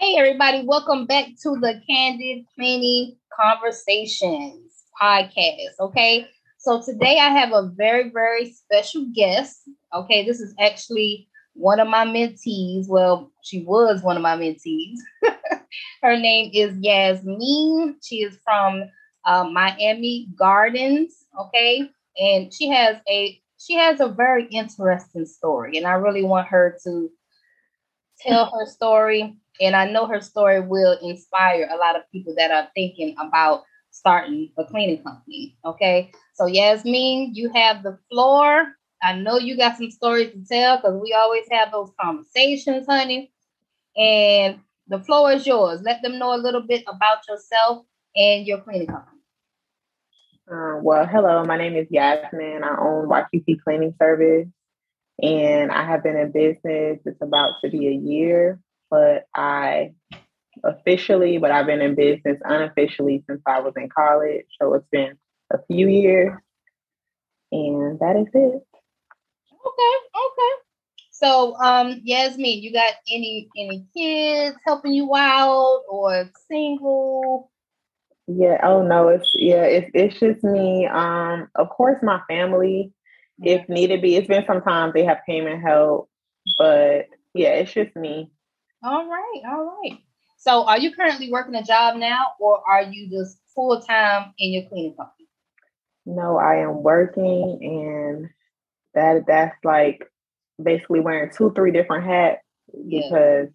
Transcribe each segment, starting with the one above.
Hey, everybody, welcome back to the Candid Cleaning Conversations podcast. Okay, so today I have a very, very special guest. Okay, this is actually one of my mentees. Well, she was one of my mentees. Her name is Yasmin. She is from uh, Miami Gardens. Okay, and she has a she has a very interesting story, and I really want her to tell her story. And I know her story will inspire a lot of people that are thinking about starting a cleaning company. Okay. So, Yasmin, you have the floor. I know you got some stories to tell because we always have those conversations, honey. And the floor is yours. Let them know a little bit about yourself and your cleaning company. Uh, well, hello, my name is Yasmin. I own YQC Cleaning Service and I have been in business. It's about to be a year, but I officially, but I've been in business unofficially since I was in college. So it's been a few years, and that is it. Okay, okay. So, um, Yasmin, you got any any kids helping you out, or single? Yeah. Oh no. It's yeah. It's it's just me. Um. Of course, my family, if needed be. It's been some times they have payment help, but yeah, it's just me. All right. All right. So, are you currently working a job now, or are you just full time in your cleaning company? No, I am working, and that that's like basically wearing two, three different hats yeah. because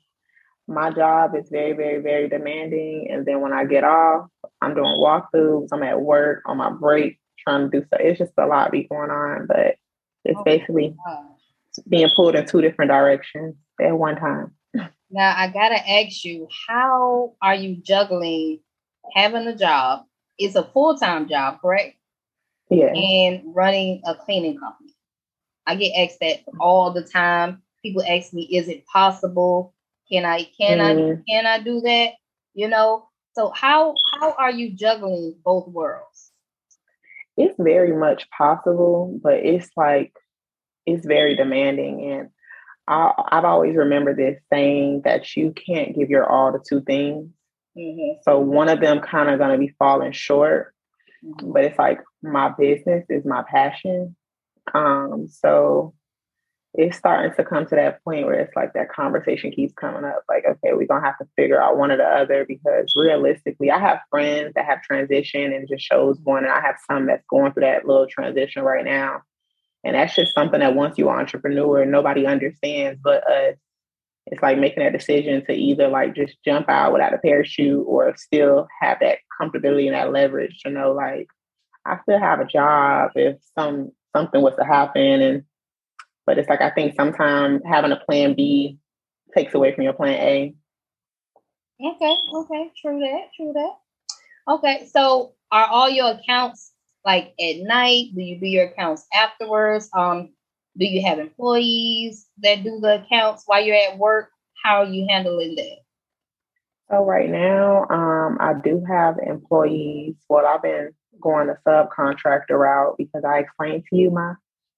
my job is very, very, very demanding. And then when I get off, I'm doing walkthroughs. I'm at work on my break trying to do so. It's just a lot be going on, but it's oh basically being pulled in two different directions at one time. Now I gotta ask you, how are you juggling having a job? It's a full time job, correct? Yeah. And running a cleaning company. I get asked that all the time. People ask me, "Is it possible? Can I? Can mm. I? Can I do that?" You know. So how how are you juggling both worlds? It's very much possible, but it's like it's very demanding and I, have always remembered this saying that you can't give your all to two things. Mm-hmm. So one of them kind of going to be falling short, mm-hmm. but it's like my business is my passion. Um, so it's starting to come to that point where it's like that conversation keeps coming up. Like, okay, we're gonna have to figure out one or the other because realistically, I have friends that have transitioned and just chose one, and I have some that's going through that little transition right now. And that's just something that once you're an entrepreneur, nobody understands but us. It's like making that decision to either like just jump out without a parachute or still have that comfortability and that leverage to know like I still have a job if some something was to happen and but it's like I think sometimes having a plan B takes away from your plan A. Okay, okay, true that, true that. Okay, so are all your accounts like at night? Do you do your accounts afterwards? Um, do you have employees that do the accounts while you're at work? How are you handling that? So right now, um, I do have employees. Well, I've been going the subcontractor route because I explained to you my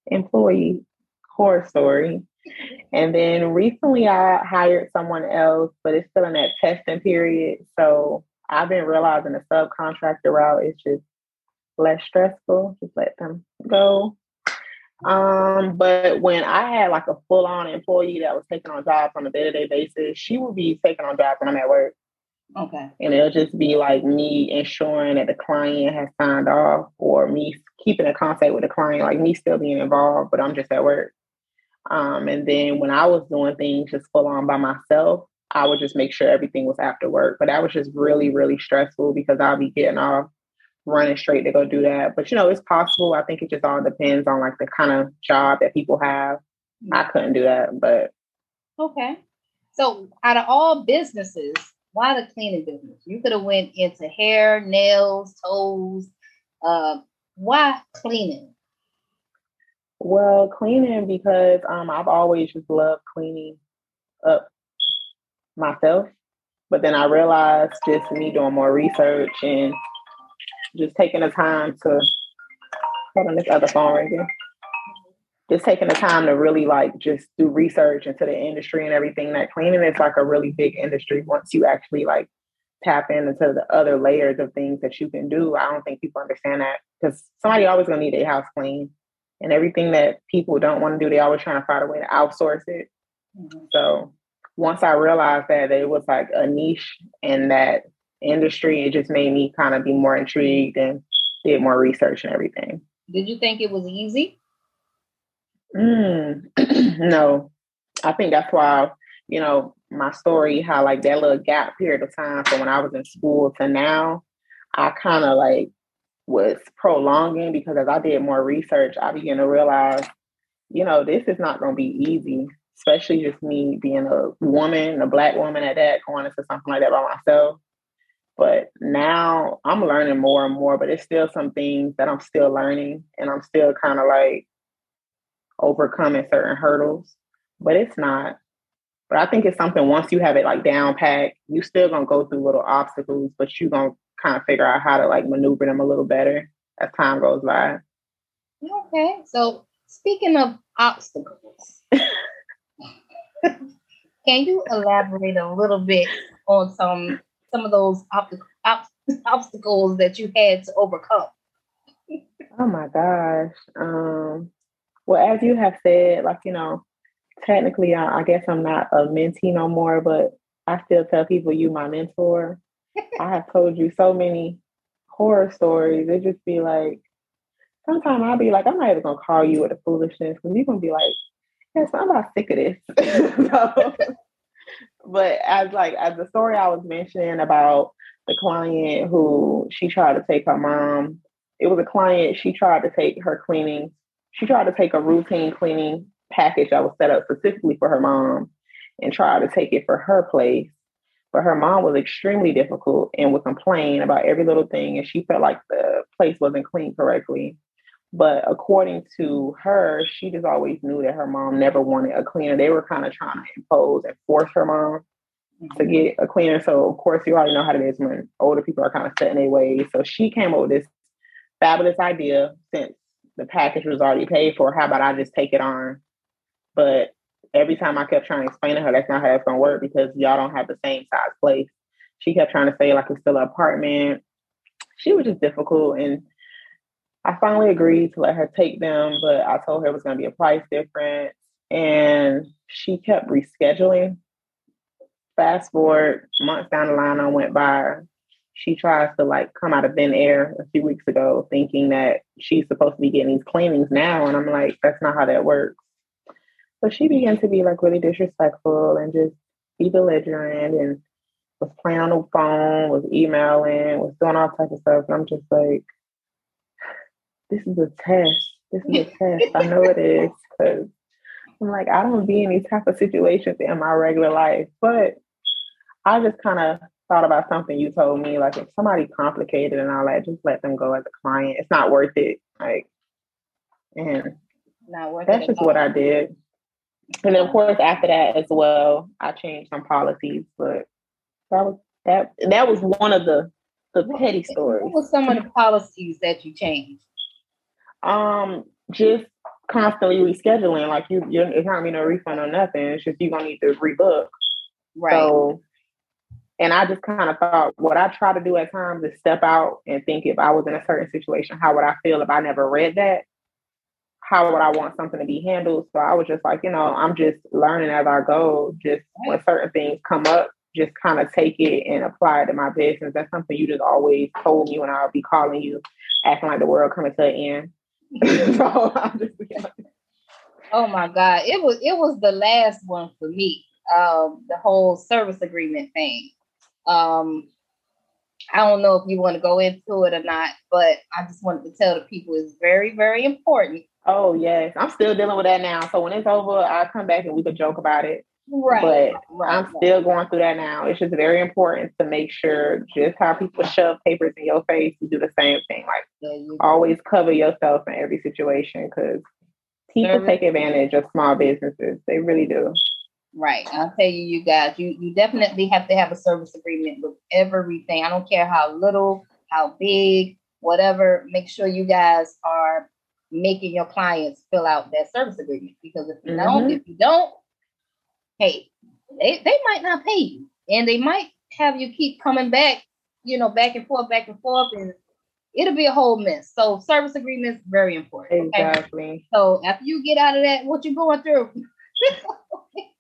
employee horror story. And then recently I hired someone else, but it's still in that testing period. So I've been realizing the subcontractor route is just less stressful. Just let them go. Um, but when I had like a full on employee that was taking on jobs on a day to day basis, she would be taking on jobs when I'm at work. Okay. And it'll just be like me ensuring that the client has signed off or me keeping in contact with the client, like me still being involved, but I'm just at work. Um, and then when I was doing things just full on by myself, I would just make sure everything was after work. But that was just really, really stressful because I'll be getting off running straight to go do that. But you know, it's possible. I think it just all depends on like the kind of job that people have. I couldn't do that, but okay. So out of all businesses, why the cleaning business? You could have went into hair, nails, toes. Uh, why cleaning? Well, cleaning because um, I've always just loved cleaning up myself. But then I realized just me doing more research and just taking the time to hold on this other phone right here. just taking the time to really like just do research into the industry and everything that cleaning is like a really big industry once you actually like tap into the other layers of things that you can do. I don't think people understand that because somebody always gonna need their house clean. And everything that people don't want to do, they always trying to find a way to outsource it. Mm-hmm. So once I realized that it was like a niche and that industry, it just made me kind of be more intrigued and did more research and everything. Did you think it was easy? Mm, no, I think that's why, you know, my story, how like that little gap period of time from when I was in school to now, I kind of like was prolonging because as I did more research, I began to realize, you know, this is not going to be easy, especially just me being a woman, a black woman at that, going into something like that by myself. But now I'm learning more and more, but it's still some things that I'm still learning and I'm still kind of like overcoming certain hurdles. But it's not but I think it's something once you have it like down pat, you still gonna go through little obstacles, but you gonna kind of figure out how to like maneuver them a little better as time goes by. Okay. So speaking of obstacles, can you elaborate a little bit on some some of those ob- ob- obstacles that you had to overcome? oh my gosh. Um well as you have said, like, you know, technically, I, I guess I'm not a mentee no more, but I still tell people you my mentor. I have told you so many horror stories. It just be like, sometimes I'll be like, I'm not even gonna call you with the foolishness because you're gonna be like, yes, I'm about sick of this. so, but as like as the story I was mentioning about the client who she tried to take her mom, it was a client, she tried to take her cleaning, she tried to take a routine cleaning package that was set up specifically for her mom and try to take it for her place. But her mom was extremely difficult and would complain about every little thing, and she felt like the place wasn't cleaned correctly. But according to her, she just always knew that her mom never wanted a cleaner. They were kind of trying to impose and force her mom mm-hmm. to get a cleaner. So, of course, you already know how it is when older people are kind of set in their ways. So, she came up with this fabulous idea since the package was already paid for. How about I just take it on but every time I kept trying to explain to her that's not how it's gonna work because y'all don't have the same size place. She kept trying to say like it's still an apartment. She was just difficult and I finally agreed to let her take them, but I told her it was gonna be a price difference. And she kept rescheduling. Fast forward, months down the line, I went by. She tries to like come out of thin air a few weeks ago, thinking that she's supposed to be getting these cleanings now. And I'm like, that's not how that works. So she began to be like really disrespectful and just be belligerent and was playing on the phone, was emailing, was doing all types of stuff. And I'm just like, this is a test. This is a test. I know it is because I'm like, I don't be in these type of situations in my regular life. But I just kind of thought about something you told me. Like if somebody complicated and all that, just let them go as a client. It's not worth it. Like, and not worth that's just what I did. And then of course after that as well, I changed some policies, but that was that that was one of the the petty stories. What were some of the policies that you changed? Um, just constantly rescheduling. Like you, you it's not gonna be no refund or nothing. It's just you're gonna need to rebook. Right. So, and I just kind of thought what I try to do at times is step out and think if I was in a certain situation, how would I feel if I never read that? how would I want something to be handled? So I was just like, you know, I'm just learning as I go. Just when certain things come up, just kind of take it and apply it to my business. That's something you just always told me when I'll be calling you, acting like the world coming to an end. so I'm just Oh my God. It was it was the last one for me. Um, the whole service agreement thing. Um, I don't know if you want to go into it or not, but I just wanted to tell the people it's very, very important Oh yes, I'm still dealing with that now. So when it's over, I'll come back and we can joke about it. Right. But right, I'm still going through that now. It's just very important to make sure just how people shove papers in your face, you do the same thing. Like yeah, always cover yourself in every situation because people take advantage of small businesses. They really do. Right. I'll tell you, you guys, you, you definitely have to have a service agreement with everything. I don't care how little, how big, whatever. Make sure you guys are making your clients fill out that service agreement. Because if you mm-hmm. don't, if you don't, hey, they, they might not pay you. And they might have you keep coming back, you know, back and forth, back and forth, and it'll be a whole mess. So service agreements very important. Exactly. So after you get out of that, what you going through?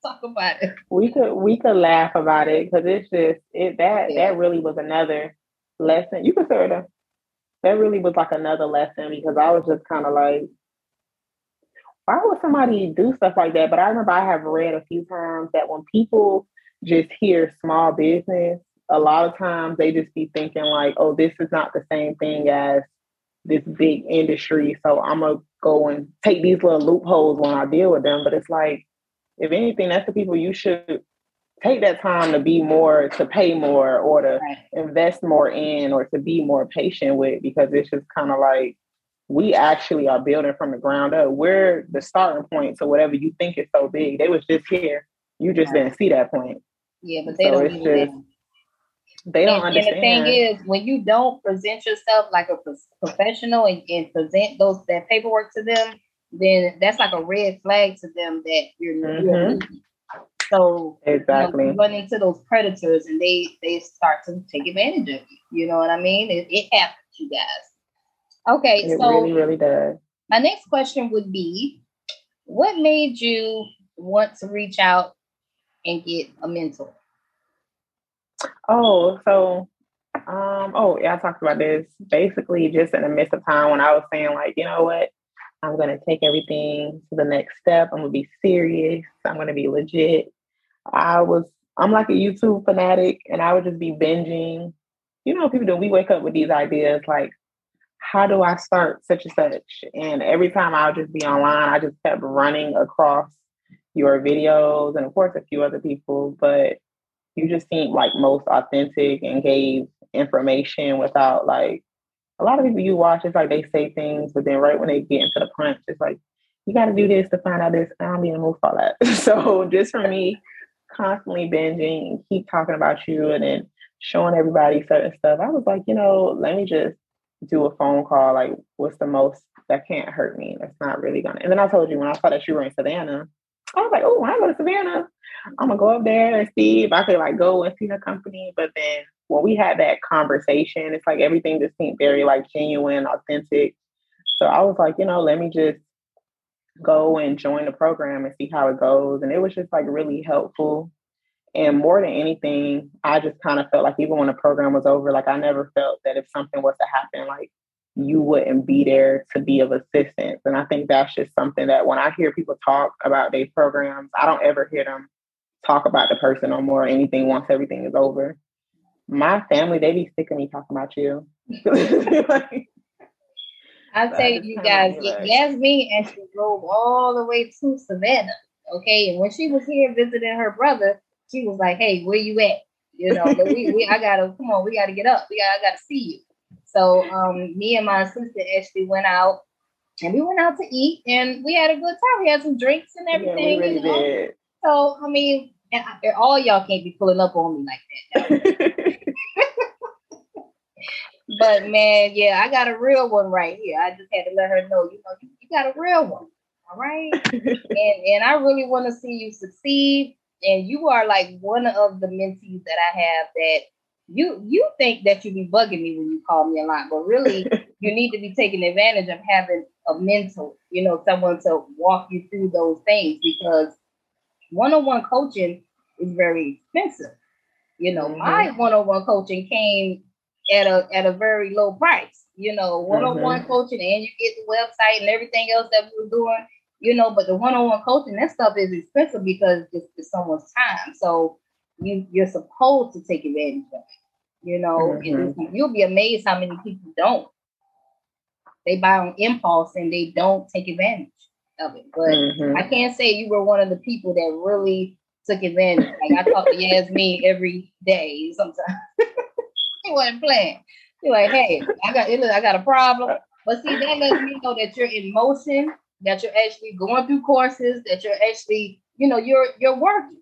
talk about it. We could we could laugh about it because it's just it that yeah. that really was another lesson. You could say that that really was like another lesson because I was just kind of like, why would somebody do stuff like that? But I remember I have read a few times that when people just hear small business, a lot of times they just be thinking like, oh, this is not the same thing as this big industry. So I'm gonna go and take these little loopholes when I deal with them. But it's like, if anything, that's the people you should take that time to be more, to pay more, or to right. invest more in, or to be more patient with, because it's just kind of like we actually are building from the ground up. We're the starting point. So whatever you think is so big, they was just here. You just right. didn't see that point. Yeah, but they so don't. Just, they don't and, understand. And the thing is, when you don't present yourself like a professional and, and present those that paperwork to them, then that's like a red flag to them that you're, mm-hmm. you're so exactly you, know, run into those predators and they they start to take advantage of you. You know what I mean? It, it happens, you guys. Okay, it so really, really does. My next question would be, what made you want to reach out and get a mentor? Oh, so um, oh yeah, I talked about this basically just in the midst of time when I was saying like, you know what, I'm gonna take everything to the next step. I'm gonna be serious. I'm gonna be legit. I was I'm like a YouTube fanatic and I would just be binging. You know people do, we wake up with these ideas like, how do I start such and such? And every time I would just be online, I just kept running across your videos and of course a few other people, but you just seemed like most authentic and gave information without like a lot of people you watch, it's like they say things, but then right when they get into the punch, it's like, you got to do this to find out this. I don't need to move for that. so just for me, constantly binging keep talking about you and then showing everybody certain stuff, I was like, you know, let me just do a phone call. Like, what's the most that can't hurt me? That's not really gonna. And then I told you when I saw that you were in Savannah, I was like, oh, when I go to Savannah, I'm gonna go up there and see if I could like go and see her company. But then when we had that conversation, it's like everything just seemed very like genuine, authentic. So I was like, you know, let me just go and join the program and see how it goes. And it was just like really helpful. And more than anything, I just kind of felt like even when the program was over, like I never felt that if something was to happen, like you wouldn't be there to be of assistance. And I think that's just something that when I hear people talk about their programs, I don't ever hear them talk about the person no more or anything once everything is over. My family, they be sick of me talking about you. like, I'll tell you guys, like, Yasmin actually drove all the way to Savannah. Okay. And when she was here visiting her brother, she was like, Hey, where you at? You know, but we, we I gotta come on, we gotta get up. We gotta, I gotta see you. So um me and my sister actually went out and we went out to eat and we had a good time. We had some drinks and everything. Yeah, really you know? Did. So I mean, I, all y'all can't be pulling up on me like that. but man, yeah, I got a real one right here. I just had to let her know, you know, you, you got a real one. All right. and and I really want to see you succeed. And you are like one of the mentees that I have that you you think that you be bugging me when you call me a lot, but really you need to be taking advantage of having a mentor, you know, someone to walk you through those things because one-on-one coaching is very expensive. You know, mm-hmm. my one-on-one coaching came at a at a very low price. You know, one-on-one mm-hmm. coaching and you get the website and everything else that we were doing. You know, but the one-on-one coaching that stuff is expensive because it's, it's someone's time. So you you're supposed to take advantage of it. You know, mm-hmm. you'll be amazed how many people don't. They buy on impulse and they don't take advantage of it. But mm-hmm. I can't say you were one of the people that really took advantage. Like I talk to Yasmin every day sometimes. he wasn't playing. He's like, hey, I got it, I got a problem. But see, that lets me know that you're in motion, that you're actually going through courses, that you're actually, you know, you're you're working.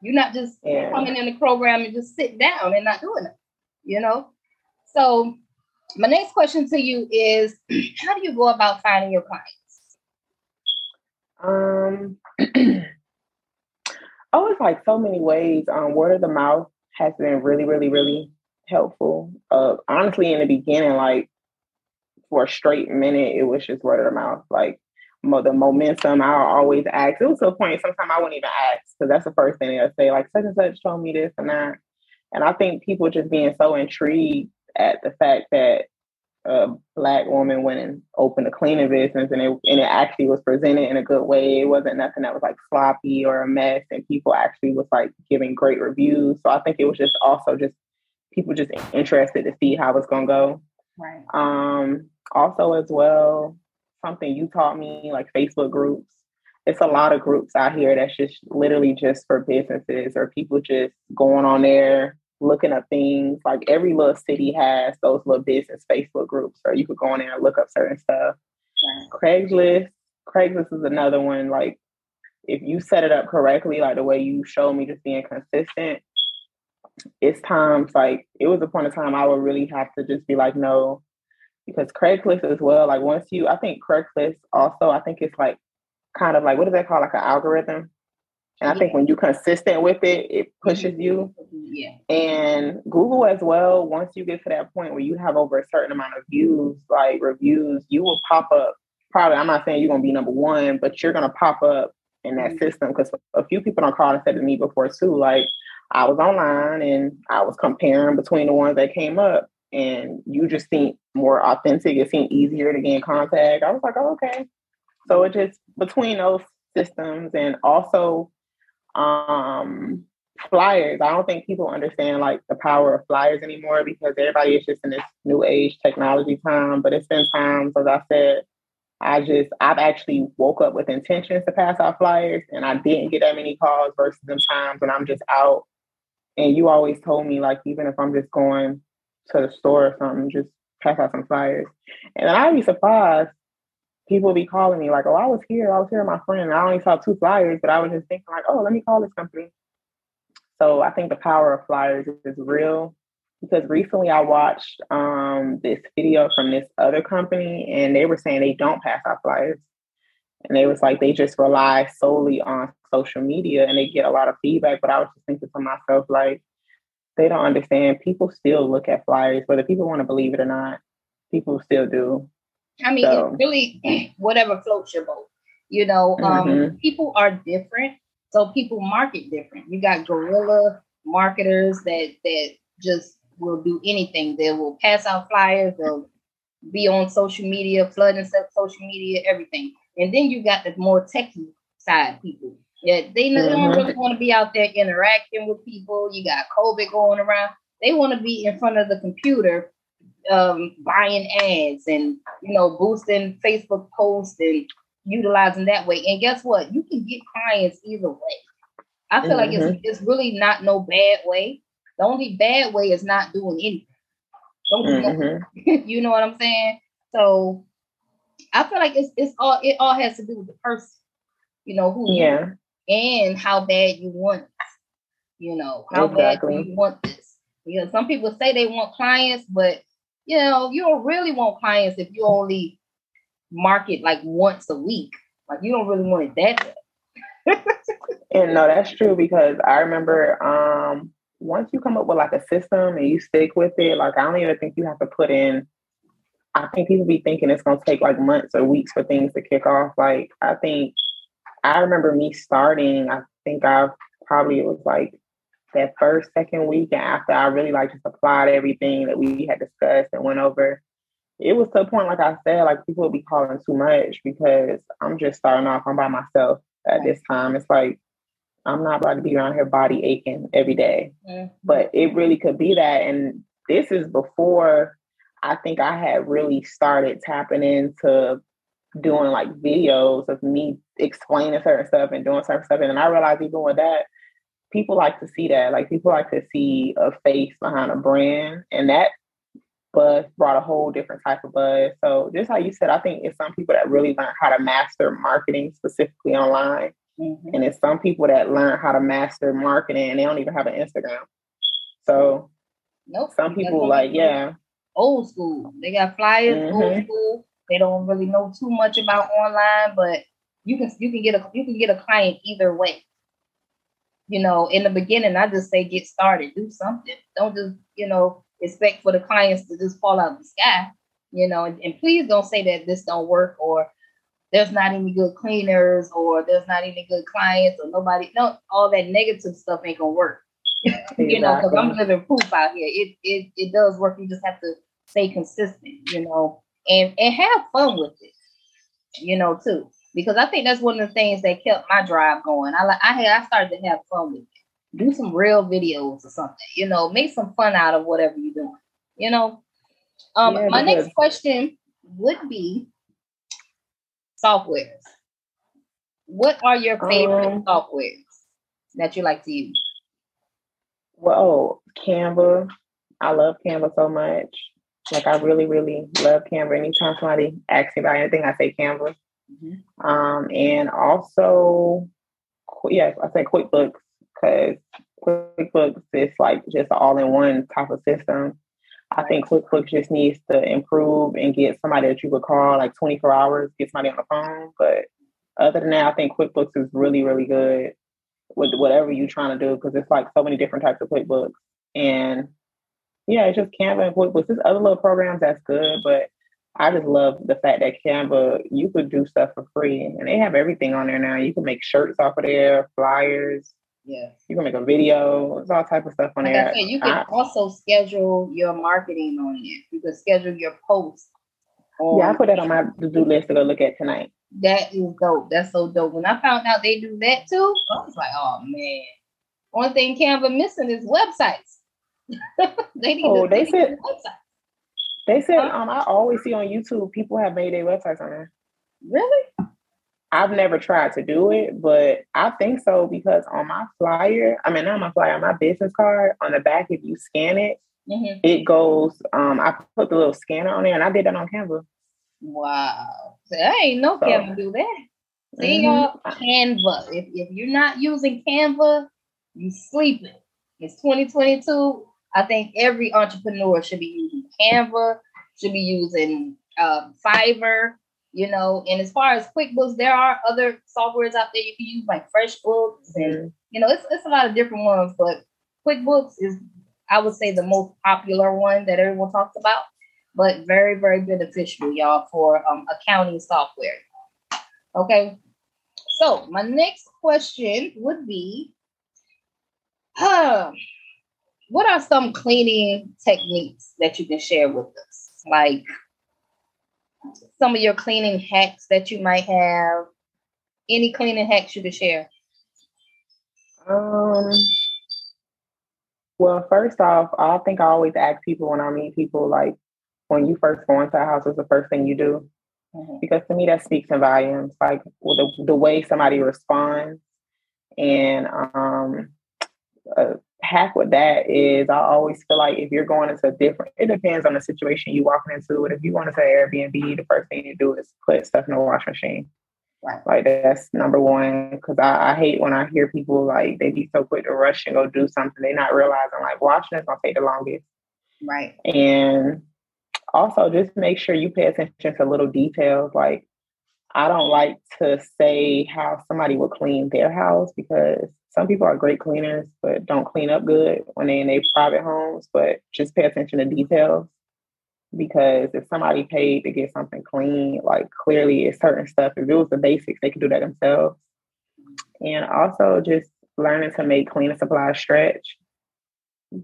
You're not just yeah. coming in the program and just sit down and not doing it, you know. So my next question to you is how do you go about finding your clients? Um oh, it's like so many ways. Um, word of the mouth has been really, really, really helpful. Uh, honestly, in the beginning, like for a straight minute, it was just word of the mouth. Like the momentum, I'll always ask. It was to a point sometimes I wouldn't even ask because that's the first thing they'll say, like such and such told me this and that. And I think people just being so intrigued at the fact that a black woman went and opened a cleaning business and it and it actually was presented in a good way. It wasn't nothing that was like sloppy or a mess and people actually was like giving great reviews. So I think it was just also just people just interested to see how it's gonna go. Right. Um also as well, something you taught me, like Facebook groups. It's a lot of groups out here that's just literally just for businesses or people just going on there looking up things. Like every little city has those little business Facebook groups, or you could go on there and look up certain stuff. Right. Craigslist, Craigslist is another one. Like if you set it up correctly, like the way you showed me, just being consistent, it's times like it was a point of time I would really have to just be like, no, because Craigslist as well. Like once you, I think Craigslist also, I think it's like kind of like what is that called, like an algorithm. And I think when you're consistent with it, it pushes you. Yeah. And Google as well, once you get to that point where you have over a certain amount of views, like reviews, you will pop up. Probably, I'm not saying you're gonna be number one, but you're gonna pop up in that mm-hmm. system because a few people on call and said to me before too, like I was online and I was comparing between the ones that came up, and you just seem more authentic. It seemed easier to get in contact. I was like, oh, okay. So it just between those systems and also um, flyers. I don't think people understand like the power of flyers anymore because everybody is just in this new age technology time. But it's been times, as I said, I just I've actually woke up with intentions to pass out flyers, and I didn't get that many calls versus them times when I'm just out. And you always told me like even if I'm just going to the store or something, just pass out some flyers. And then I'd be surprised people be calling me like, oh, I was here, I was here with my friend. I only saw two flyers, but I was just thinking like, oh, let me call this company. So I think the power of flyers is real because recently I watched um, this video from this other company and they were saying they don't pass out flyers. And they was like, they just rely solely on social media and they get a lot of feedback. But I was just thinking to myself, like, they don't understand. People still look at flyers, whether people want to believe it or not. People still do. I mean, so. really whatever floats your boat. You know, um, mm-hmm. people are different, so people market different. You got guerrilla marketers that that just will do anything. They will pass out flyers. They'll be on social media, flooding social media, everything. And then you got the more techie side people. Yeah, they mm-hmm. don't really want to be out there interacting with people. You got COVID going around. They want to be in front of the computer um, buying ads and you know boosting Facebook posts and utilizing that way. And guess what? You can get clients either way. I feel mm-hmm. like it's mm-hmm. it's really not no bad way. The only bad way is not doing anything. Mm-hmm. you know what I'm saying? So I feel like it's it's all it all has to do with the person, you know, who yeah, and how bad you want it. You know, how exactly. bad you want this. Because some people say they want clients, but you know, you don't really want clients if you only market like once a week. Like you don't really want it that and no, that's true because I remember um once you come up with like a system and you stick with it, like I don't even think you have to put in I think people be thinking it's gonna take like months or weeks for things to kick off. Like I think I remember me starting, I think I probably it was like that first, second week, and after I really like just applied everything that we had discussed and went over, it was to a point, like I said, like people would be calling too much because I'm just starting off. I'm by myself at this time. It's like I'm not about to be around here body aching every day. Mm-hmm. But it really could be that. And this is before I think I had really started tapping into doing like videos of me explaining certain stuff and doing certain stuff. And then I realized even with that, people like to see that. Like people like to see a face behind a brand, and that buzz brought a whole different type of buzz. So just how you said, I think it's some people that really learn how to master marketing specifically online, mm-hmm. and it's some people that learn how to master marketing and they don't even have an Instagram. So nope. some people like, yeah, old school. They got flyers, mm-hmm. old school. They don't really know too much about online, but you can you can get a you can get a client either way. You know, in the beginning, I just say get started, do something. Don't just you know expect for the clients to just fall out of the sky. You know, and, and please don't say that this don't work or there's not any good cleaners or there's not any good clients or nobody. No, all that negative stuff ain't gonna work. Exactly. you know, because I'm living proof out here. It it it does work. You just have to stay consistent. You know, and and have fun with it. You know, too, because I think that's one of the things that kept my drive going. I like I had I started to have fun with it. Do some real videos or something. You know, make some fun out of whatever you're doing. You know. Um, yeah, my next question would be softwares. What are your favorite um, softwares that you like to use? Well, Canva. I love Canva so much. Like I really, really love Canva. Anytime somebody asks me about anything, I say Canva. Mm-hmm. Um, and also, yes, I say QuickBooks because QuickBooks is like just all-in-one type of system. I think QuickBooks just needs to improve and get somebody that you would call like 24 hours, get somebody on the phone. But other than that, I think QuickBooks is really, really good with whatever you're trying to do because it's like so many different types of QuickBooks. And yeah, it's just Canva and QuickBooks. There's other little programs that's good, but I just love the fact that Canva, you could do stuff for free and they have everything on there now. You can make shirts off of there, flyers, yeah. You can make a video. It's all type of stuff on like there. Said, you can I, also schedule your marketing on it. You can schedule your posts. yeah, I put that on my to-do list to go look at tonight. That is dope. That's so dope. When I found out they do that too, I was like, oh man. One thing Canva missing is websites. they need oh, they said. They said um I always see on YouTube people have made their websites on there. Really? I've never tried to do it, but I think so because on my flyer, I mean, not my flyer, my business card on the back, if you scan it, mm-hmm. it goes, um, I put the little scanner on there and I did that on Canva. Wow. I ain't no so, Canva do that. See, mm-hmm. y'all, Canva. If, if you're not using Canva, you sleeping. It's 2022. I think every entrepreneur should be using Canva, should be using uh, Fiverr, you know. And as far as QuickBooks, there are other softwares out there you can use, like FreshBooks, and you know, it's it's a lot of different ones. But QuickBooks is, I would say, the most popular one that everyone talks about, but very very beneficial, y'all, for um, accounting software. Okay, so my next question would be, huh, what are some cleaning techniques that you can share with us? Like some of your cleaning hacks that you might have. Any cleaning hacks you could share? Um. Well, first off, I think I always ask people when I meet people, like, when you first go into a house, what's the first thing you do? Mm-hmm. Because to me, that speaks in volumes. Like the the way somebody responds, and um, uh, hack with that is I always feel like if you're going into a different, it depends on the situation you're walking into. But if you want to say Airbnb, the first thing you do is put stuff in the wash machine. Right. Like that's number one. Because I, I, hate when I hear people like they be so quick to rush and go do something, They're not realizing like washing is gonna take the longest. Right. And also just make sure you pay attention to little details. Like I don't like to say how somebody would clean their house because some people are great cleaners, but don't clean up good when they're in their private homes. But just pay attention to details because if somebody paid to get something clean, like clearly it's certain stuff. If it was the basics, they could do that themselves. And also just learning to make cleaning supplies stretch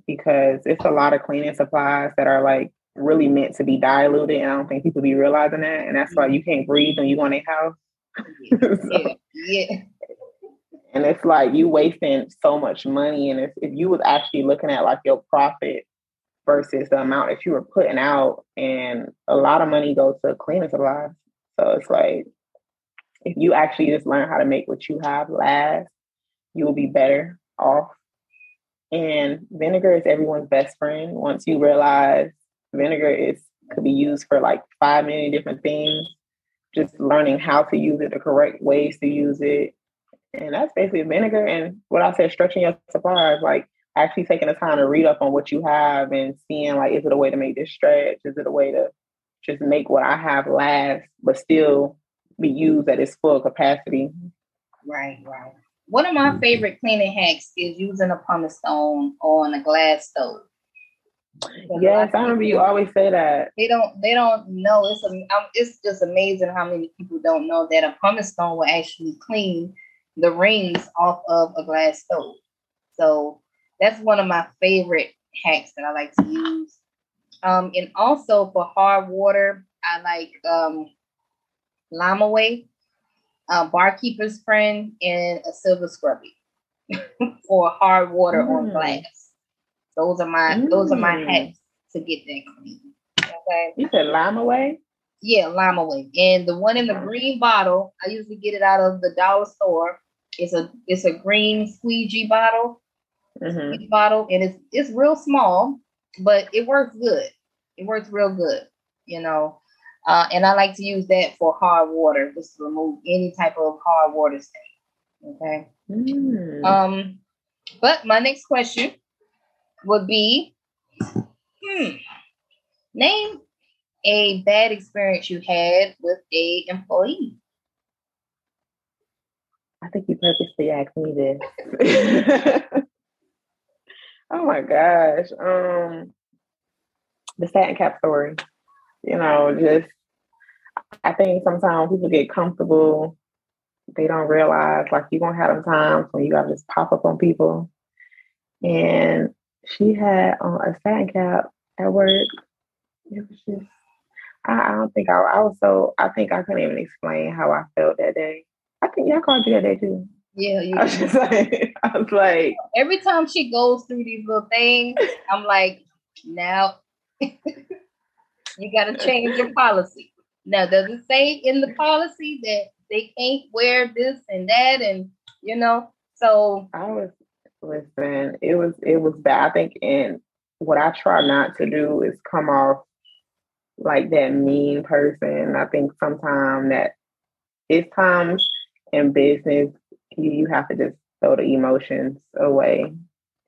because it's a lot of cleaning supplies that are like really meant to be diluted. And I don't think people be realizing that. And that's why mm-hmm. you can't breathe when you go in a house. Yeah. so, yeah. And it's like you wasting so much money. And if, if you was actually looking at like your profit versus the amount that you were putting out, and a lot of money goes to cleaning supplies. So it's like if you actually just learn how to make what you have last, you will be better off. And vinegar is everyone's best friend. Once you realize vinegar is could be used for like five many different things, just learning how to use it, the correct ways to use it, and that's basically vinegar and what I said, stretching your supplies. Like actually taking the time to read up on what you have and seeing like, is it a way to make this stretch? Is it a way to just make what I have last, but still be used at its full capacity? Right, right. One of my mm-hmm. favorite cleaning hacks is using a pumice stone on a glass stove. Yes, I remember you always say that. They don't. They don't know. It's a, It's just amazing how many people don't know that a pumice stone will actually clean the rings off of a glass stove. So that's one of my favorite hacks that I like to use. Um, and also for hard water, I like um, Lime-A-Way, uh, Bar Keepers Friend, and a Silver Scrubby for hard water mm. on glass. Those are my mm. those are my mm. hacks to get that clean. Okay. You said Lime-A-Way? Yeah, Lime-A-Way. And the one in the green bottle, I usually get it out of the dollar store. It's a it's a green squeegee bottle. Mm-hmm. Bottle and it's it's real small, but it works good. It works real good, you know. Uh, and I like to use that for hard water, just to remove any type of hard water stain. Okay. Mm. Um, but my next question would be, hmm, name a bad experience you had with a employee. I think you purposely asked me this. oh my gosh. Um the satin cap story. You know, just I think sometimes people get comfortable. They don't realize like you're gonna have them times when you gotta just pop up on people. And she had uh, a satin cap at work. It was just I, I don't think I, I was so I think I couldn't even explain how I felt that day. I think y'all called you that day too. Yeah, I was just like, I was like, every time she goes through these little things, I'm like, now you got to change your policy. Now, does it say in the policy that they can't wear this and that, and you know? So I was listen. It was it was bad. I think, and what I try not to do is come off like that mean person. I think sometimes that it's times in business you, you have to just throw the emotions away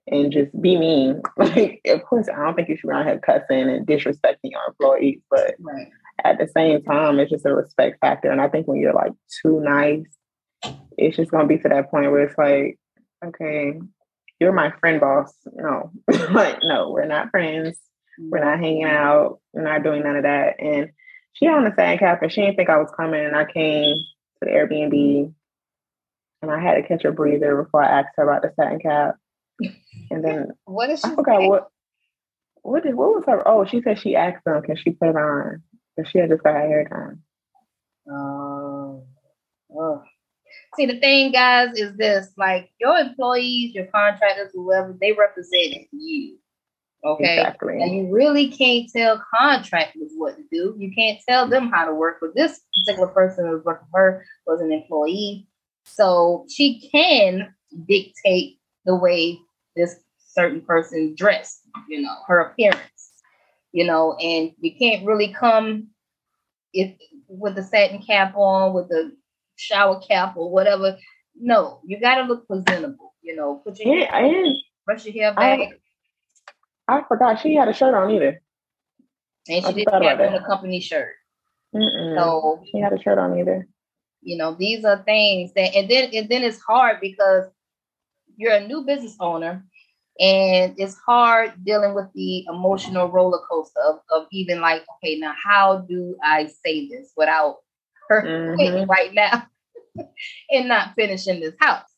and just be mean. Like, of course, I don't think you should be out here cussing and disrespecting your employees, but right. at the same time, it's just a respect factor. And I think when you're like too nice, it's just gonna be to that point where it's like, okay, you're my friend, boss. No, like, no, we're not friends. We're not hanging out. We're not doing none of that. And she on the cap, and she didn't think I was coming. And I came to the Airbnb, and I had to catch a breather before I asked her about the satin cap. And then what is she? I forgot what. What did what was her? Oh, she said she asked them, can she put it on? Because she had just got her hair done. Um. Oh. See, the thing, guys, is this: like your employees, your contractors, whoever, they represent you. Okay. Exactly. And you really can't tell contractors what to do. You can't tell them how to work. But this particular person who was working for her was an employee. So she can dictate the way this certain person dressed, you know, her appearance, you know, and you can't really come if with the satin cap on, with the shower cap or whatever. No, you gotta look presentable, you know, put your yeah, hair, brush your hair back. I, I, forgot she had a shirt on either. And she didn't have on a company shirt. Mm-mm. So she had a shirt on either. You know, these are things that and then and then it's hard because you're a new business owner and it's hard dealing with the emotional roller coaster of, of even like okay now how do i say this without her mm-hmm. right now and not finishing this house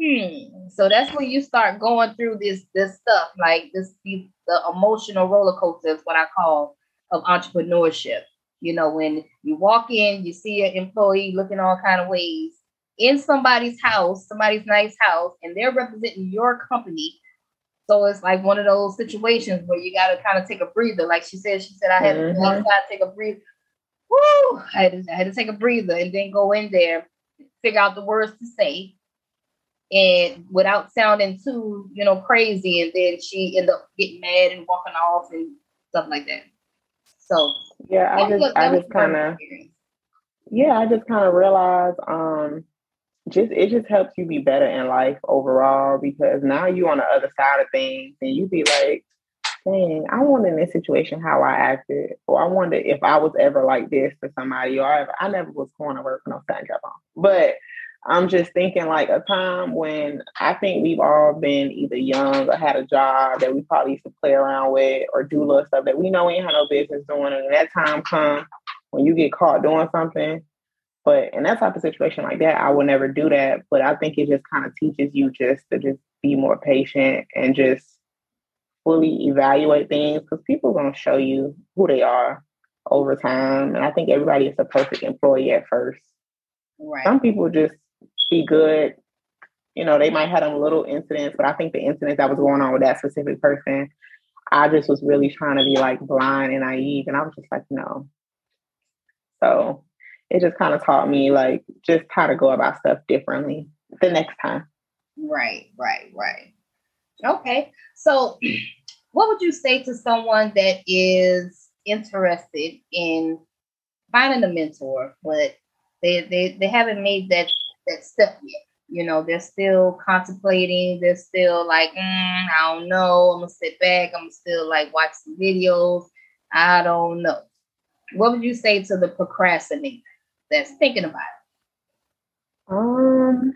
hmm so that's when you start going through this this stuff like this the, the emotional roller coaster is what i call of entrepreneurship you know when you walk in you see an employee looking all kind of ways in somebody's house, somebody's nice house, and they're representing your company. So it's like one of those situations where you got to kind of take a breather. Like she said, she said, I had mm-hmm. to go outside, take a breather. Woo! I had, to, I had to take a breather and then go in there, figure out the words to say, and without sounding too, you know, crazy. And then she ended up getting mad and walking off and stuff like that. So yeah, I just, I just kind of, yeah, I just kind of realized, um, just it just helps you be better in life overall because now you on the other side of things and you be like, dang, I wonder in this situation how I acted, or I wonder if I was ever like this to somebody, or I, I never was going to work no satin cap on. But I'm just thinking like a time when I think we've all been either young or had a job that we probably used to play around with or do little stuff that we know we ain't had no business doing. And that time comes when you get caught doing something. But in that type of situation like that, I would never do that. But I think it just kind of teaches you just to just be more patient and just fully evaluate things because people are going to show you who they are over time. And I think everybody is a perfect employee at first. Right. Some people just be good. You know, they might have them little incidents, but I think the incident that was going on with that specific person, I just was really trying to be like blind and naive. And I was just like, no. So it just kind of taught me like just how to go about stuff differently the next time. Right, right, right. Okay. So what would you say to someone that is interested in finding a mentor, but they they, they haven't made that that step yet. You know, they're still contemplating. They're still like, mm, I don't know. I'm gonna sit back. I'm still like watch some videos. I don't know. What would you say to the procrastinator that's thinking about it? Um,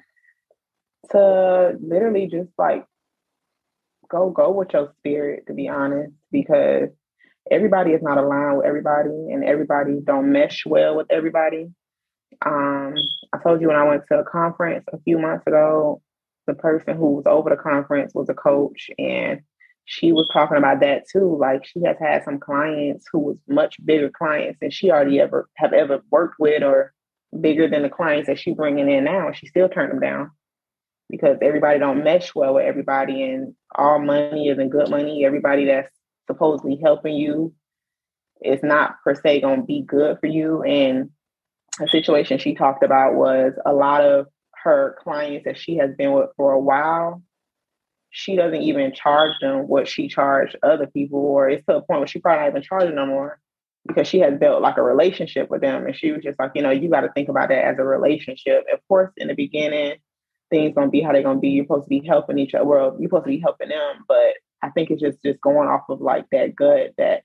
to literally just like go go with your spirit. To be honest, because everybody is not aligned with everybody, and everybody don't mesh well with everybody. Um, told you when I went to a conference a few months ago, the person who was over the conference was a coach and she was talking about that too. Like she has had some clients who was much bigger clients than she already ever have ever worked with or bigger than the clients that she's bringing in now. And she still turned them down because everybody don't mesh well with everybody and all money isn't good money. Everybody that's supposedly helping you is not per se going to be good for you. And a situation she talked about was a lot of her clients that she has been with for a while she doesn't even charge them what she charged other people or it's to a point where she probably not even charging no more because she has built like a relationship with them. And she was just like you know you got to think about that as a relationship. Of course in the beginning things gonna be how they're gonna be. You're supposed to be helping each other well you're supposed to be helping them but i think it's just just going off of like that gut that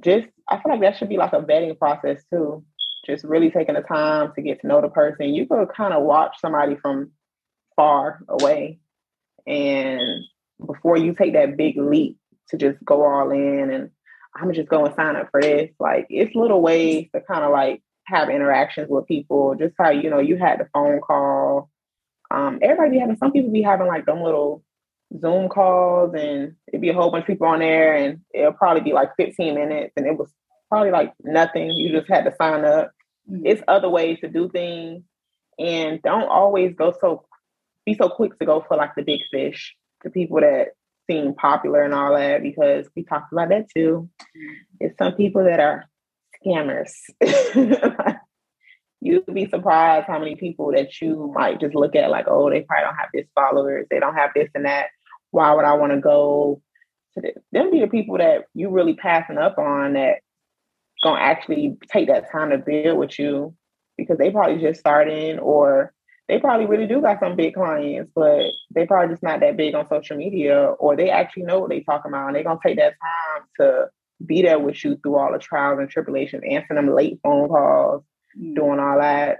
just i feel like that should be like a vetting process too just really taking the time to get to know the person. You could kind of watch somebody from far away and before you take that big leap to just go all in and I'm just going to sign up for this. Like it's little ways to kind of like have interactions with people. Just how you know you had the phone call. Um, everybody be having some people be having like them little Zoom calls, and it'd be a whole bunch of people on there, and it'll probably be like 15 minutes, and it was probably like nothing. You just had to sign up. Mm-hmm. It's other ways to do things, and don't always go so be so quick to go for like the big fish, the people that seem popular and all that, because we talked about that too. It's some people that are scammers. You'd be surprised how many people that you might just look at like, oh, they probably don't have this followers, they don't have this and that. Why would I want to go to this? Them be the people that you really passing up on that gonna actually take that time to build with you because they probably just starting or they probably really do got some big clients, but they probably just not that big on social media, or they actually know what they talking about, and they're gonna take that time to be there with you through all the trials and tribulations, answering them late phone calls, mm. doing all that.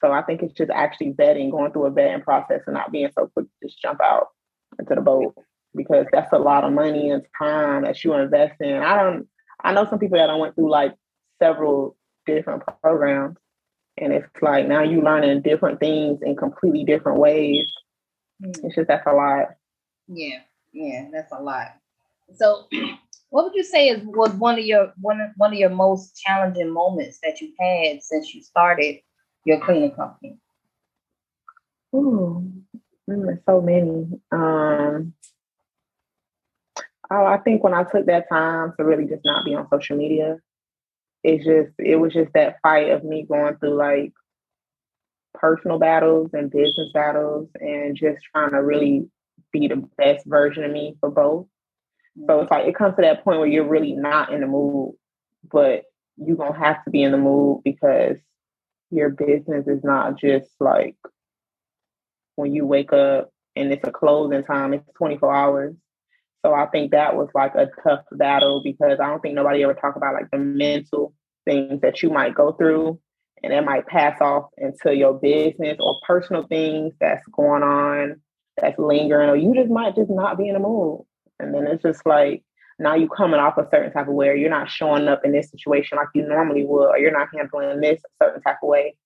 So I think it's just actually vetting, going through a vetting process, and not being so quick to just jump out into the boat because that's a lot of money and time that you invest in. I don't I know some people that I went through like several different programs, and it's like now you learning different things in completely different ways. Mm. It's just that's a lot. Yeah, yeah, that's a lot. So, what would you say is was one of your one of, one of your most challenging moments that you've had since you started your cleaning company? Ooh, mm, so many. Um, Oh, I think when I took that time to really just not be on social media, it's just it was just that fight of me going through like personal battles and business battles and just trying to really be the best version of me for both. So it's like it comes to that point where you're really not in the mood, but you're gonna have to be in the mood because your business is not just like when you wake up and it's a closing time, it's 24 hours. So I think that was like a tough battle because I don't think nobody ever talk about like the mental things that you might go through and it might pass off into your business or personal things that's going on that's lingering or you just might just not be in the mood. And then it's just like now you're coming off a certain type of way or you're not showing up in this situation like you normally would or you're not handling this a certain type of way.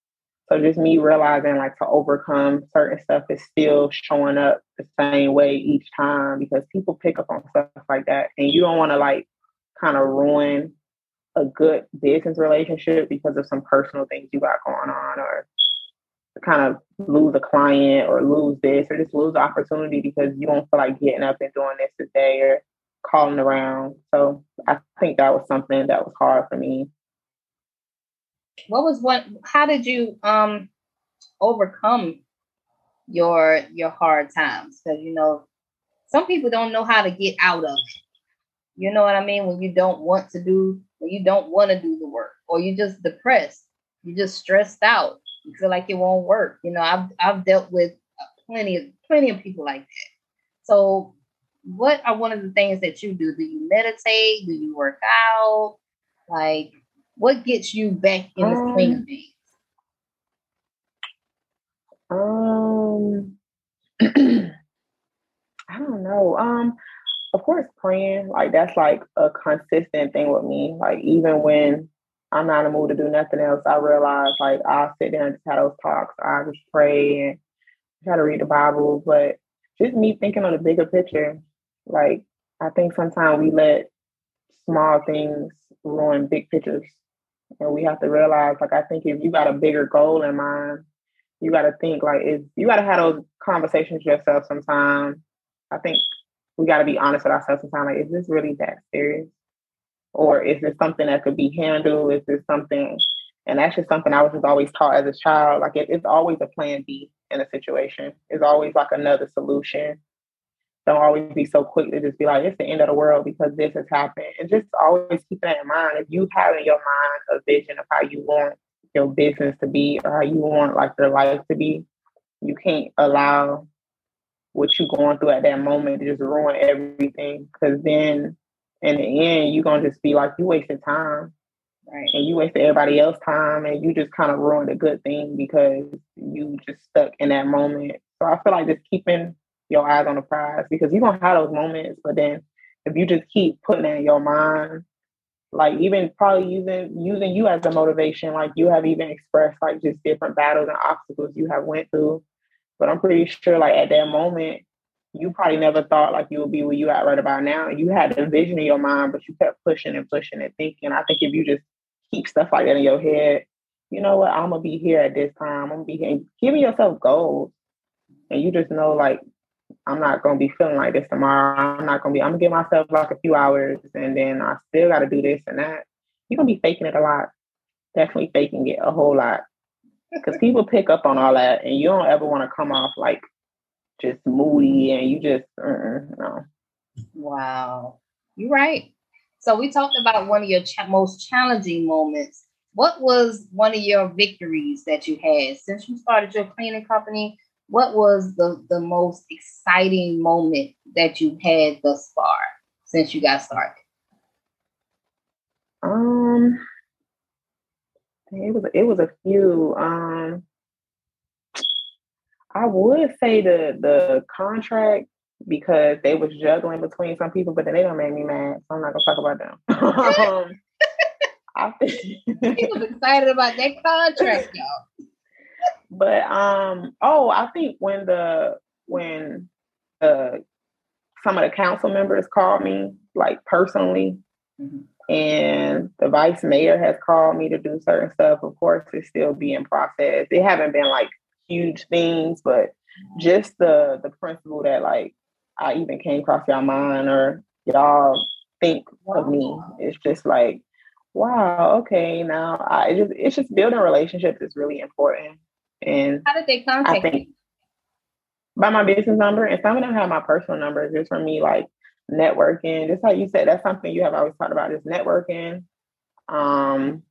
So just me realizing like to overcome certain stuff is still showing up the same way each time because people pick up on stuff like that and you don't want to like kind of ruin a good business relationship because of some personal things you got going on or kind of lose a client or lose this or just lose the opportunity because you don't feel like getting up and doing this today or calling around. So I think that was something that was hard for me. What was what how did you um overcome your your hard times? Because you know, some people don't know how to get out of it. You know what I mean? When you don't want to do when you don't want to do the work or you're just depressed, you're just stressed out you feel like it won't work. You know, I've I've dealt with plenty of plenty of people like that. So, what are one of the things that you do? Do you meditate? Do you work out? Like, what gets you back in the um, swing of things? Um, I don't know. Um, of course, praying like that's like a consistent thing with me. Like even when I'm not in the mood to do nothing else. I realize like I'll sit down and just have those talks. I just pray and try to read the Bible. But just me thinking on the bigger picture, like I think sometimes we let small things ruin big pictures. And we have to realize, like, I think if you got a bigger goal in mind, you got to think, like, is you got to have those conversations yourself sometimes. I think we got to be honest with ourselves sometimes. Like, is this really that serious? Or is this something that could be handled? Is this something, and that's just something I was just always taught as a child. Like it, it's always a plan B in a situation. It's always like another solution. Don't always be so quick to just be like, it's the end of the world because this has happened. And just always keep that in mind. If you have in your mind a vision of how you want your business to be or how you want like your life to be, you can't allow what you're going through at that moment to just ruin everything. Because then in the end, you're gonna just be like, you wasted time. Right. And you wasted everybody else time and you just kind of ruined a good thing because you just stuck in that moment. So I feel like just keeping your eyes on the prize because you're gonna have those moments, but then if you just keep putting in your mind, like even probably using using you as a motivation, like you have even expressed like just different battles and obstacles you have went through. But I'm pretty sure like at that moment, you probably never thought like you would be where you at right about now. You had a vision in your mind, but you kept pushing and pushing and thinking. I think if you just keep stuff like that in your head, you know what, I'm gonna be here at this time. I'm gonna be here. Giving yourself goals, and you just know like I'm not gonna be feeling like this tomorrow. I'm not gonna be. I'm gonna give myself like a few hours, and then I still got to do this and that. You're gonna be faking it a lot. Definitely faking it a whole lot because people pick up on all that, and you don't ever want to come off like just moody and you just uh, no. Wow, you're right. So we talked about one of your most challenging moments. What was one of your victories that you had since you started your cleaning company? What was the the most exciting moment that you had thus far since you got started? Um, it was it was a few. Um, I would say the the contract because they was juggling between some people, but then they don't make me mad, so I'm not gonna talk about them. um, I he was excited about that contract, y'all. But um, oh, I think when the when the some of the council members called me like personally, mm-hmm. and the vice mayor has called me to do certain stuff. Of course, it's still being processed. It haven't been like huge things, but just the the principle that like I even came across y'all mind or y'all think of me. It's just like, wow, okay, now I just it's just building relationships is really important. And how did they contact I think, you? By my business number, and some of them have my personal numbers. Just for me, like networking. Just like you said, that's something you have always talked about is networking. Um,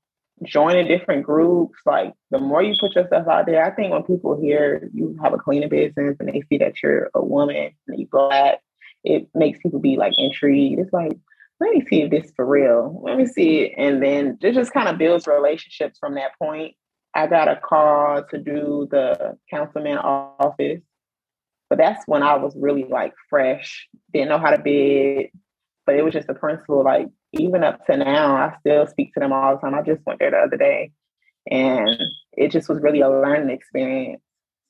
joining different groups. Like the more you put yourself out there, I think when people hear you have a cleaning business and they see that you're a woman and you're black, it makes people be like intrigued. It's like, let me see if this is for real. Let me see it. And then it just kind of builds relationships from that point. I got a call to do the councilman office. But that's when I was really like fresh, didn't know how to bid. But it was just a principle, like even up to now, I still speak to them all the time. I just went there the other day and it just was really a learning experience.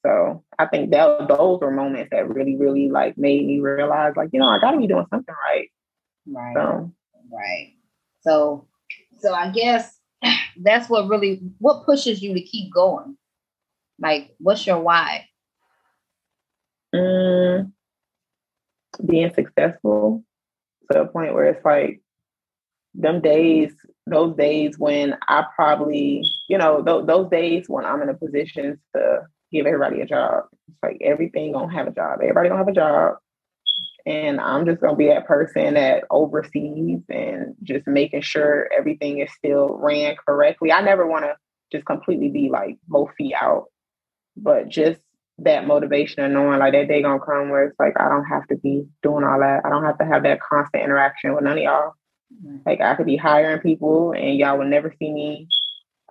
So I think that those were moments that really, really like made me realize, like, you know, I gotta be doing something right. Right. So, right. So so I guess that's what really what pushes you to keep going. Like, what's your why? Mm, being successful to a point where it's like them days, those days when I probably, you know, th- those days when I'm in a position to give everybody a job. It's like everything gonna have a job. Everybody gonna have a job. And I'm just gonna be that person that oversees and just making sure everything is still ran correctly. I never wanna just completely be like both feet out, but just that motivation of knowing like that day gonna come where it's like I don't have to be doing all that. I don't have to have that constant interaction with none of y'all. Like I could be hiring people and y'all will never see me.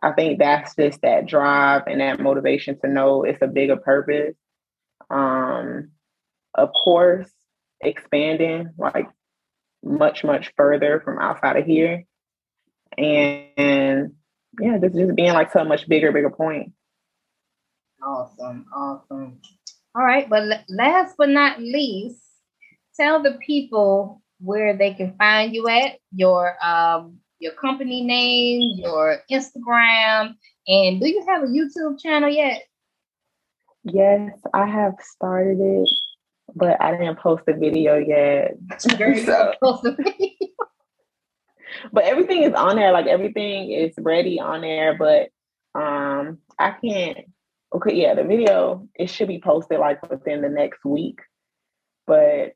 I think that's just that drive and that motivation to know it's a bigger purpose. Um, of course, expanding like much, much further from outside of here. And, and yeah, just, just being like so much bigger, bigger point. Awesome, awesome. All right, but last but not least, tell the people where they can find you at, your um your company name, your Instagram, and do you have a YouTube channel yet? Yes, I have started it, but I didn't post the video yet. so. but everything is on there. Like everything is ready on there, but um I can't okay, yeah, the video it should be posted like within the next week. But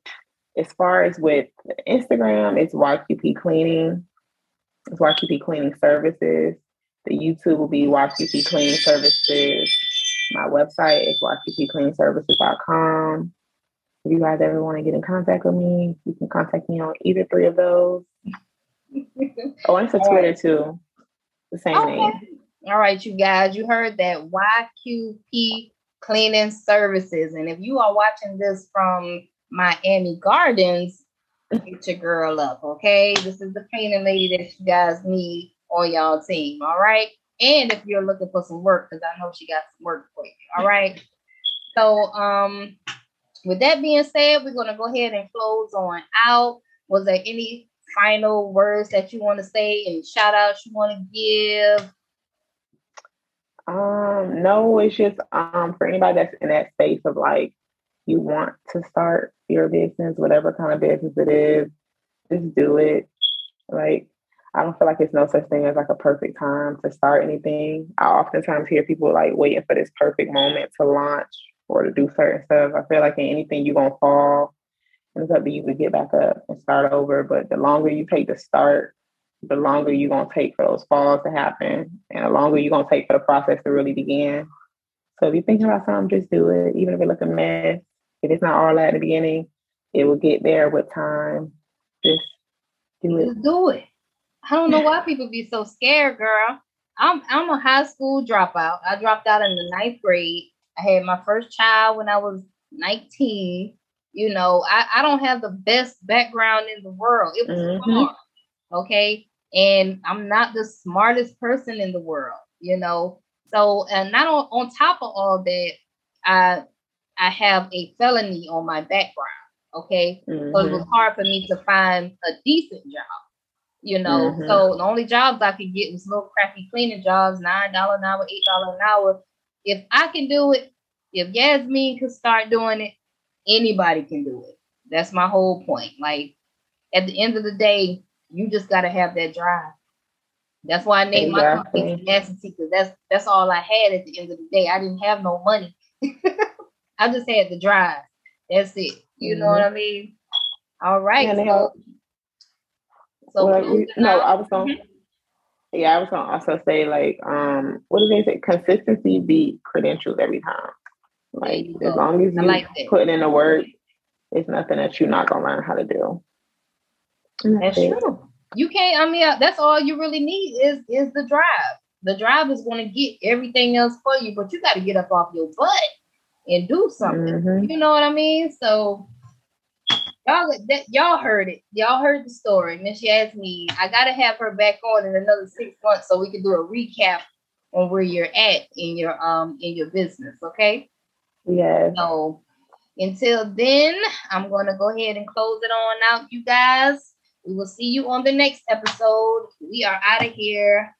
as far as with Instagram, it's YQP Cleaning. It's YQP Cleaning Services. The YouTube will be YQP Cleaning Services. My website is YQPCleaningServices.com. If you guys ever want to get in contact with me, you can contact me on either three of those. oh, and for Twitter right. too. The same okay. name. All right, you guys, you heard that YQP Cleaning Services. And if you are watching this from Miami Gardens, get your girl up, okay? This is the cleaning lady that you guys need on y'all team, all right? And if you're looking for some work, because I know she got some work for you, all right? So, um, with that being said, we're gonna go ahead and close on out. Was there any final words that you want to say? and shout outs you want to give? Um, no, it's just um for anybody that's in that space of like you want to start your business, whatever kind of business it is, just do it. Like, I don't feel like it's no such thing as like a perfect time to start anything. I oftentimes hear people like waiting for this perfect moment to launch or to do certain stuff. I feel like in anything you're gonna fall, and it's up to you to get back up and start over. But the longer you take to start, the longer you're gonna take for those falls to happen, and the longer you're gonna take for the process to really begin. So if you're thinking about something, just do it, even if it looks a mess. If it's not all at the beginning, it will get there with time. Just do it. Just do it. I don't know why people be so scared, girl. I'm I'm a high school dropout. I dropped out in the ninth grade. I had my first child when I was 19. You know, I, I don't have the best background in the world. It was mm-hmm. hard. Okay. And I'm not the smartest person in the world, you know. So and not on, on top of all that, I I have a felony on my background. Okay. Mm-hmm. So it was mm-hmm. hard for me to find a decent job. You know, mm-hmm. so the only jobs I could get was little crappy cleaning jobs, nine dollar an hour, eight dollar an hour. If I can do it, if Yasmin could start doing it, anybody can do it. That's my whole point. Like at the end of the day, you just gotta have that drive. That's why I named exactly. my company tenacity because that's that's all I had at the end of the day. I didn't have no money. I just had the drive. That's it. You mm-hmm. know what I mean? All right. so, so well, you, no, I was going. Mm-hmm. Yeah, I was gonna also say like, um, what do they say? Consistency beat credentials every time. Like as long as you like putting in the work, it's nothing that you're not gonna learn how to do. That's, that's true. You can't. I mean, uh, that's all you really need is is the drive. The drive is to get everything else for you, but you got to get up off your butt and do something. Mm-hmm. You know what I mean? So y'all that, y'all heard it. Y'all heard the story. And then she asked me, I gotta have her back on in another six months so we can do a recap on where you're at in your um in your business. Okay. Yeah. So until then, I'm gonna go ahead and close it on out, you guys. We will see you on the next episode. We are out of here.